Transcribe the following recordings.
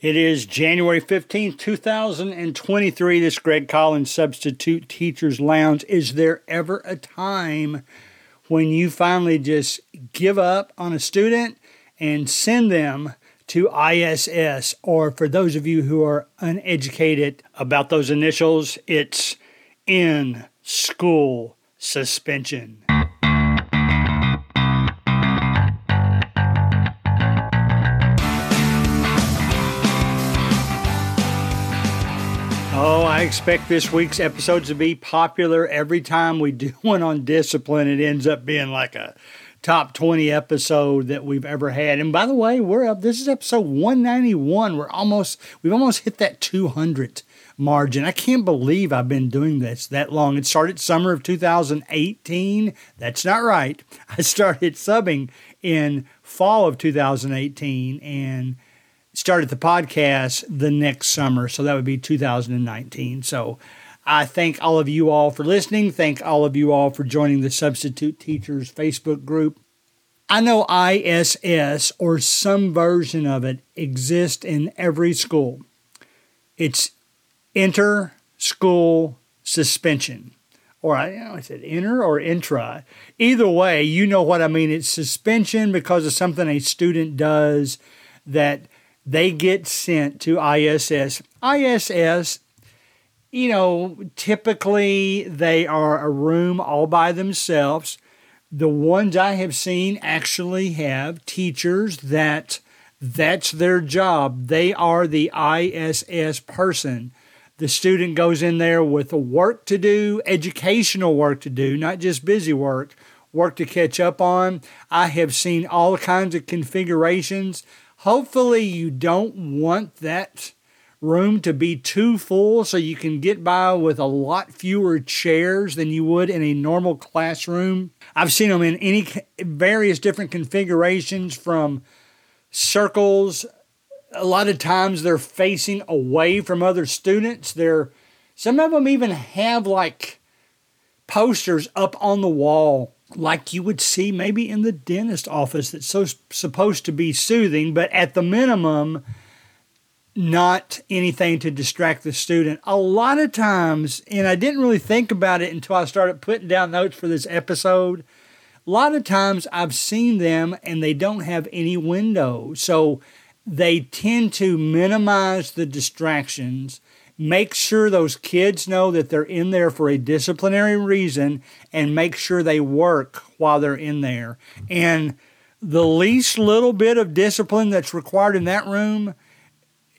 It is January 15th, 2023. This Greg Collins Substitute Teachers Lounge. Is there ever a time when you finally just give up on a student and send them to ISS? Or for those of you who are uneducated about those initials, it's in school suspension. Oh, I expect this week's episodes to be popular. Every time we do one on discipline, it ends up being like a top 20 episode that we've ever had. And by the way, we're up. This is episode 191. We're almost, we've almost hit that 200 margin. I can't believe I've been doing this that long. It started summer of 2018. That's not right. I started subbing in fall of 2018 and started the podcast the next summer. So that would be 2019. So I thank all of you all for listening. Thank all of you all for joining the Substitute Teachers Facebook group. I know ISS or some version of it exists in every school. It's inter school suspension. Or I, know, I said inter or intra. Either way, you know what I mean. It's suspension because of something a student does that they get sent to ISS. ISS, you know, typically they are a room all by themselves. The ones I have seen actually have teachers that that's their job. They are the ISS person. The student goes in there with work to do, educational work to do, not just busy work, work to catch up on. I have seen all kinds of configurations. Hopefully, you don't want that room to be too full so you can get by with a lot fewer chairs than you would in a normal classroom. I've seen them in any various different configurations from circles. A lot of times they're facing away from other students. They're some of them even have like posters up on the wall like you would see maybe in the dentist office that's so supposed to be soothing, but at the minimum, not anything to distract the student. A lot of times, and I didn't really think about it until I started putting down notes for this episode. A lot of times I've seen them and they don't have any window. So they tend to minimize the distractions make sure those kids know that they're in there for a disciplinary reason and make sure they work while they're in there. And the least little bit of discipline that's required in that room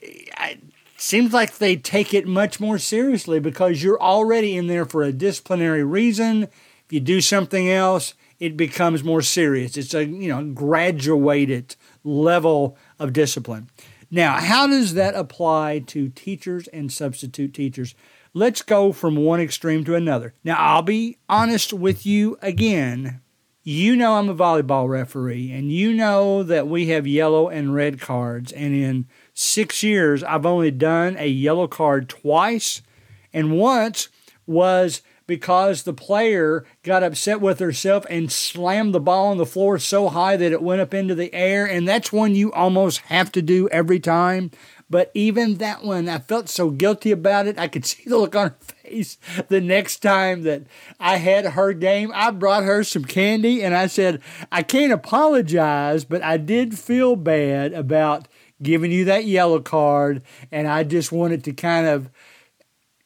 it seems like they take it much more seriously because you're already in there for a disciplinary reason. If you do something else, it becomes more serious. It's a you know graduated level of discipline. Now, how does that apply to teachers and substitute teachers? Let's go from one extreme to another. Now, I'll be honest with you again. You know I'm a volleyball referee, and you know that we have yellow and red cards. And in six years, I've only done a yellow card twice, and once was because the player got upset with herself and slammed the ball on the floor so high that it went up into the air. And that's one you almost have to do every time. But even that one, I felt so guilty about it. I could see the look on her face the next time that I had her game. I brought her some candy and I said, I can't apologize, but I did feel bad about giving you that yellow card. And I just wanted to kind of,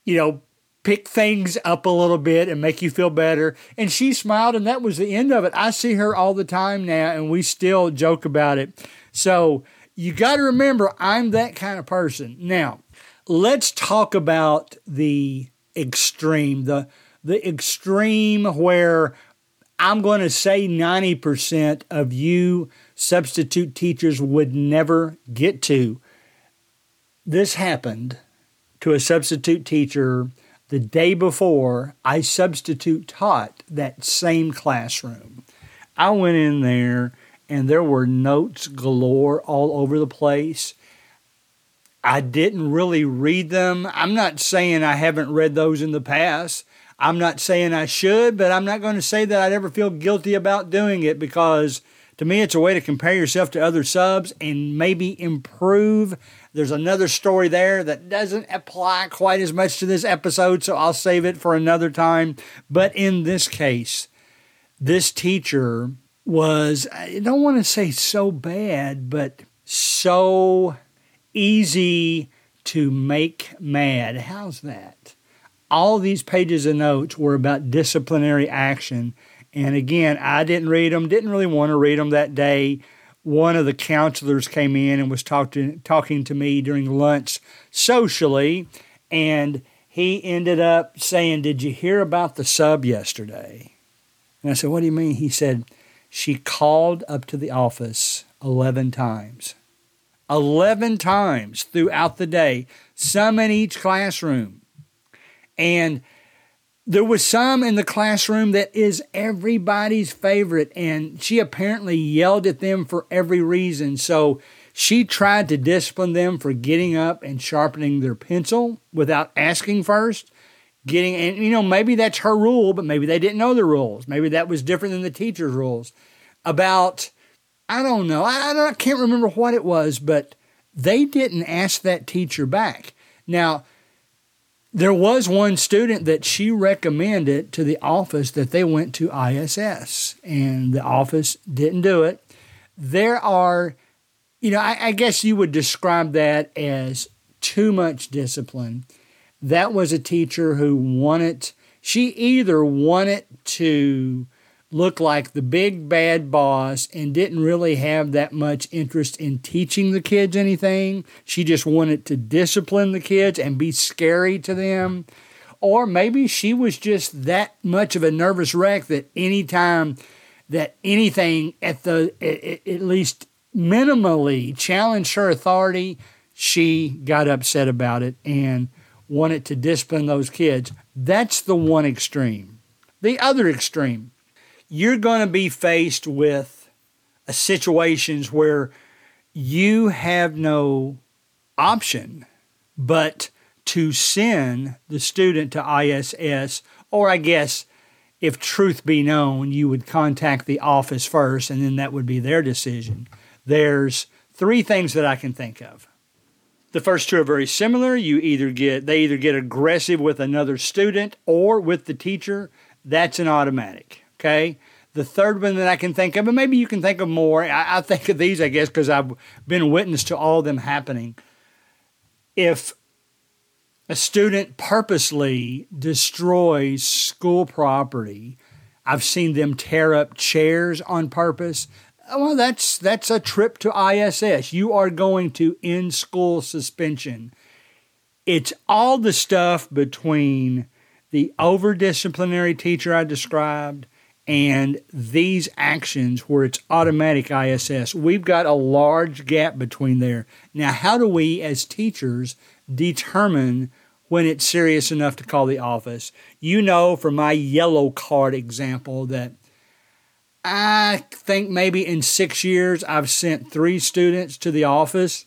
you know, pick things up a little bit and make you feel better. And she smiled, and that was the end of it. I see her all the time now, and we still joke about it. So you got to remember, I'm that kind of person. Now, let's talk about the extreme, the the extreme where I'm going to say 90% of you substitute teachers would never get to. This happened to a substitute teacher the day before, I substitute taught that same classroom. I went in there and there were notes galore all over the place. I didn't really read them. I'm not saying I haven't read those in the past. I'm not saying I should, but I'm not going to say that I'd ever feel guilty about doing it because To me, it's a way to compare yourself to other subs and maybe improve. There's another story there that doesn't apply quite as much to this episode, so I'll save it for another time. But in this case, this teacher was, I don't want to say so bad, but so easy to make mad. How's that? All these pages of notes were about disciplinary action. And again, I didn't read them, didn't really want to read them that day. One of the counselors came in and was talk to, talking to me during lunch socially, and he ended up saying, Did you hear about the sub yesterday? And I said, What do you mean? He said, She called up to the office 11 times. 11 times throughout the day, some in each classroom. And there was some in the classroom that is everybody's favorite, and she apparently yelled at them for every reason. So she tried to discipline them for getting up and sharpening their pencil without asking first. Getting, and you know, maybe that's her rule, but maybe they didn't know the rules. Maybe that was different than the teacher's rules. About I don't know. I, I can't remember what it was, but they didn't ask that teacher back. Now, there was one student that she recommended to the office that they went to ISS, and the office didn't do it. There are, you know, I, I guess you would describe that as too much discipline. That was a teacher who wanted, she either wanted to looked like the big bad boss and didn't really have that much interest in teaching the kids anything. She just wanted to discipline the kids and be scary to them. Or maybe she was just that much of a nervous wreck that anytime that anything at the at least minimally challenged her authority, she got upset about it and wanted to discipline those kids. That's the one extreme. The other extreme, you're going to be faced with situations where you have no option but to send the student to ISS, or I guess if truth be known, you would contact the office first and then that would be their decision. There's three things that I can think of. The first two are very similar. You either get they either get aggressive with another student or with the teacher. That's an automatic. Okay. The third one that I can think of, and maybe you can think of more. I, I think of these, I guess, because I've been witness to all of them happening. If a student purposely destroys school property, I've seen them tear up chairs on purpose. Oh, well, that's that's a trip to ISS. You are going to in school suspension. It's all the stuff between the over disciplinary teacher I described and these actions where it's automatic ISS, we've got a large gap between there. Now, how do we as teachers determine when it's serious enough to call the office? You know, from my yellow card example, that I think maybe in six years I've sent three students to the office,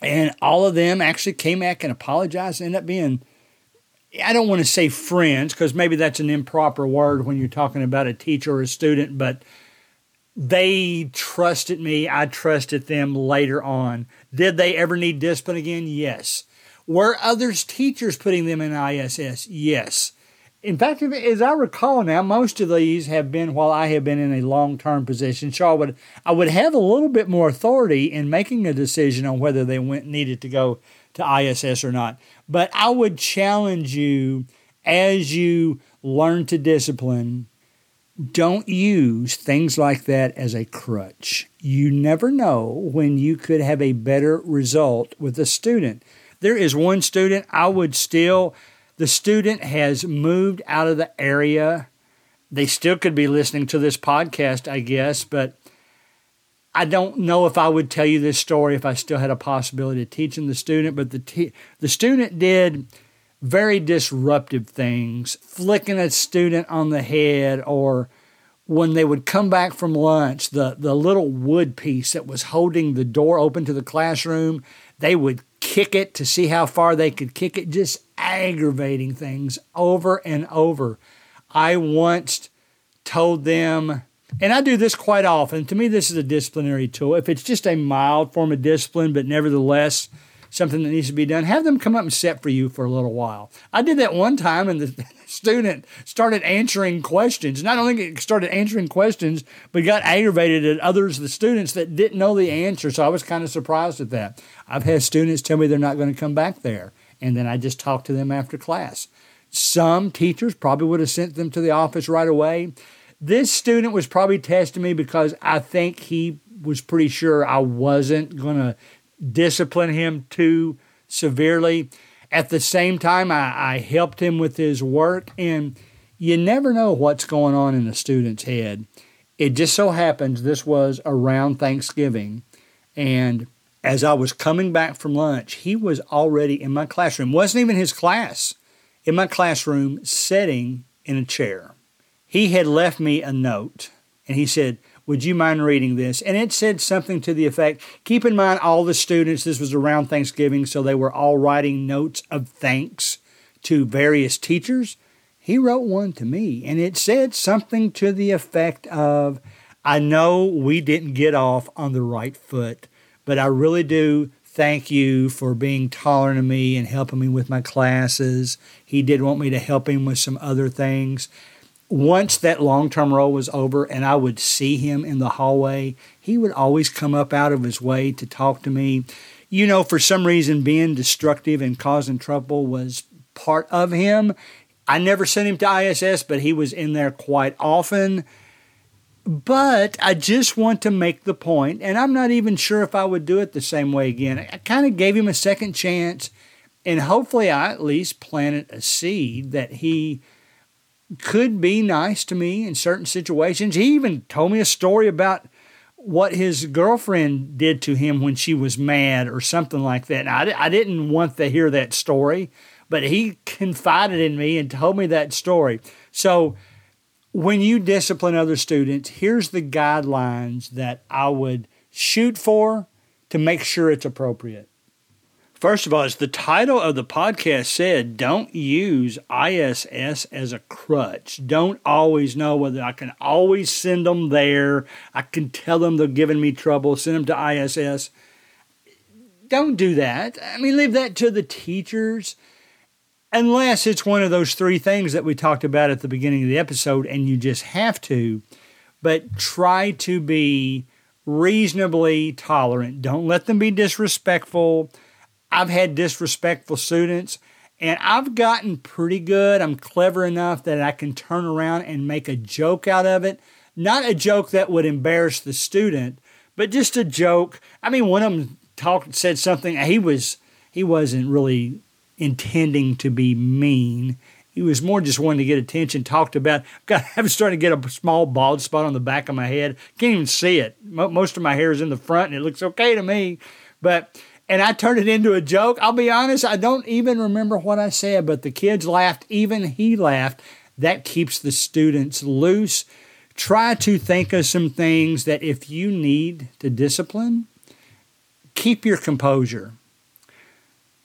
and all of them actually came back and apologized, and ended up being I don't want to say friends because maybe that's an improper word when you're talking about a teacher or a student, but they trusted me. I trusted them later on. Did they ever need discipline again? Yes. Were others teachers putting them in ISS? Yes. In fact, as I recall now, most of these have been while I have been in a long-term position. So I would I would have a little bit more authority in making a decision on whether they went needed to go to ISS or not. But I would challenge you as you learn to discipline, don't use things like that as a crutch. You never know when you could have a better result with a student. There is one student I would still, the student has moved out of the area. They still could be listening to this podcast, I guess, but I don't know if I would tell you this story if I still had a possibility of teaching the student, but the the student did very disruptive things, flicking a student on the head or when they would come back from lunch, the, the little wood piece that was holding the door open to the classroom, they would kick it to see how far they could kick it, just aggravating things over and over. I once told them And I do this quite often. To me, this is a disciplinary tool. If it's just a mild form of discipline, but nevertheless something that needs to be done, have them come up and sit for you for a little while. I did that one time, and the student started answering questions. Not only started answering questions, but got aggravated at others, the students that didn't know the answer. So I was kind of surprised at that. I've had students tell me they're not going to come back there, and then I just talk to them after class. Some teachers probably would have sent them to the office right away. This student was probably testing me because I think he was pretty sure I wasn't going to discipline him too severely. At the same time, I, I helped him with his work, and you never know what's going on in a student's head. It just so happens this was around Thanksgiving, and as I was coming back from lunch, he was already in my classroom. wasn't even his class. In my classroom, sitting in a chair. He had left me a note, and he said, would you mind reading this? And it said something to the effect keep in mind all the students, this was around Thanksgiving, so they were all writing notes of thanks to various teachers. He wrote one to me, and it said something to the effect of I know we didn't get off on the right foot, but I really do thank you for being tolerant of me and helping me with my classes. He did want me to help him with some other things once that long term role was over and I would see him in the hallway, he would always come up out of his way to talk to me. You know, for some reason, being destructive and causing trouble was part of him. I never sent him to ISS, but he was in there quite often. But I just want to make the point, and I'm not even sure if I would do it the same way again. I kind of gave him a second chance, and hopefully, I at least planted a seed that he could be nice to me in certain situations. He even told me a story about what his girlfriend did to him when she was mad or something like that. I, I didn't want to hear that story, but he confided in me and told me that story. So when you discipline other students, here's the guidelines that I would shoot for to make sure it's appropriate. First of all, as the title of the podcast said, don't use ISS as a crutch. Don't always know whether I can always send them there. I can tell them they're giving me trouble, send them to ISS. Don't do that. I mean, leave that to the teachers. Unless it's one of those three things that we talked about at the beginning of the episode and you just have to. But try to be reasonably tolerant. Don't let them be disrespectful I've had disrespectful students, and I've gotten pretty good. I'm clever enough that I can turn around and make a joke out of it. Not a joke that would embarrass the student, but just a joke. I mean, one of them talked said something. He was he wasn't really intending to be mean. He was more just wanting to get attention. Talked about got I'm starting to get a small bald spot on the back of my head. Can't even see it. Most of my hair is in the front, and it looks okay to me. But and I turned it into a joke. I'll be honest, I don't even remember what I said, but the kids laughed. Even he laughed. That keeps the students loose. Try to think of some things that if you need to discipline, keep your composure.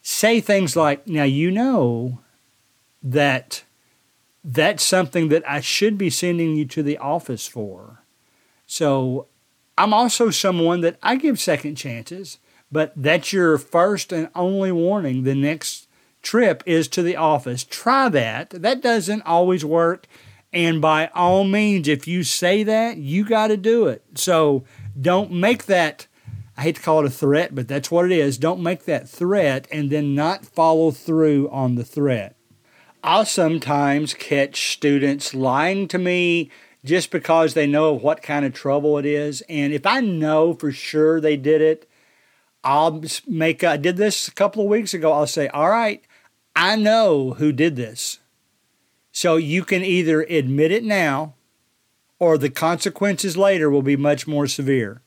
Say things like, now you know that that's something that I should be sending you to the office for. So I'm also someone that I give second chances. But that's your first and only warning. The next trip is to the office. Try that. That doesn't always work. And by all means, if you say that, you got to do it. So don't make that, I hate to call it a threat, but that's what it is. Don't make that threat and then not follow through on the threat. I'll sometimes catch students lying to me just because they know of what kind of trouble it is. And if I know for sure they did it, I'll make, I did this a couple of weeks ago. I'll say, all right, I know who did this. So you can either admit it now or the consequences later will be much more severe.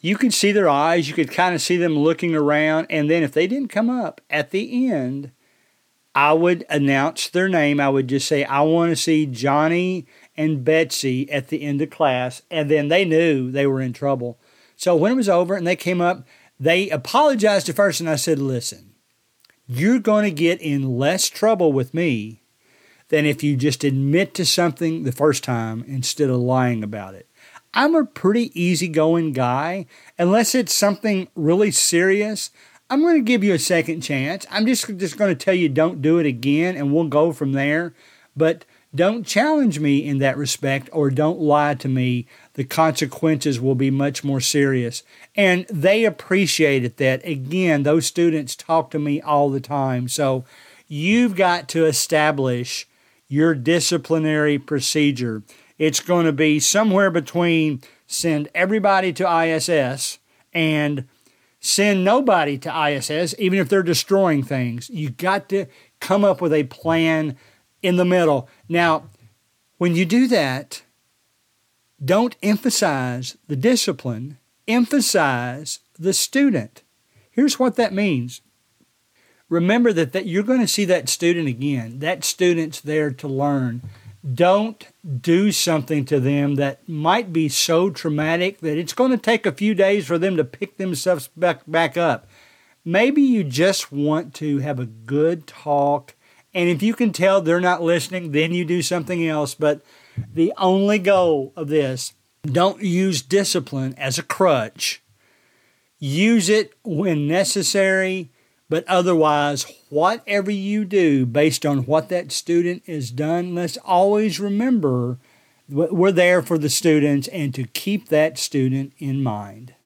You can see their eyes, you could kind of see them looking around, and then if they didn't come up at the end, I would announce their name. I would just say, I want to see Johnny and Betsy at the end of class. And then they knew they were in trouble. So when it was over and they came up, they apologized at first, and I said, Listen, you're going to get in less trouble with me than if you just admit to something the first time instead of lying about it. I'm a pretty easygoing guy. Unless it's something really serious, I'm going to give you a second chance. I'm just, just going to tell you don't do it again and we'll go from there. But don't challenge me in that respect or don't lie to me. The consequences will be much more serious. And they appreciated that. Again, those students talk to me all the time. So you've got to establish your disciplinary procedure. It's going to be somewhere between send everybody to ISS and send nobody to ISS, even if they're destroying things. You've got to come up with a plan in the middle. Now, when you do that, don't emphasize the discipline, emphasize the student. Here's what that means. Remember that, that you're going to see that student again. That student's there to learn. Don't do something to them that might be so traumatic that it's going to take a few days for them to pick themselves back, back up. Maybe you just want to have a good talk and if you can tell they're not listening, then you do something else. But the only goal of this, don't use discipline as a crutch. Use it when necessary, but otherwise, whatever you do based on what that student has done, let's always remember we're there for the students and to keep that student in mind.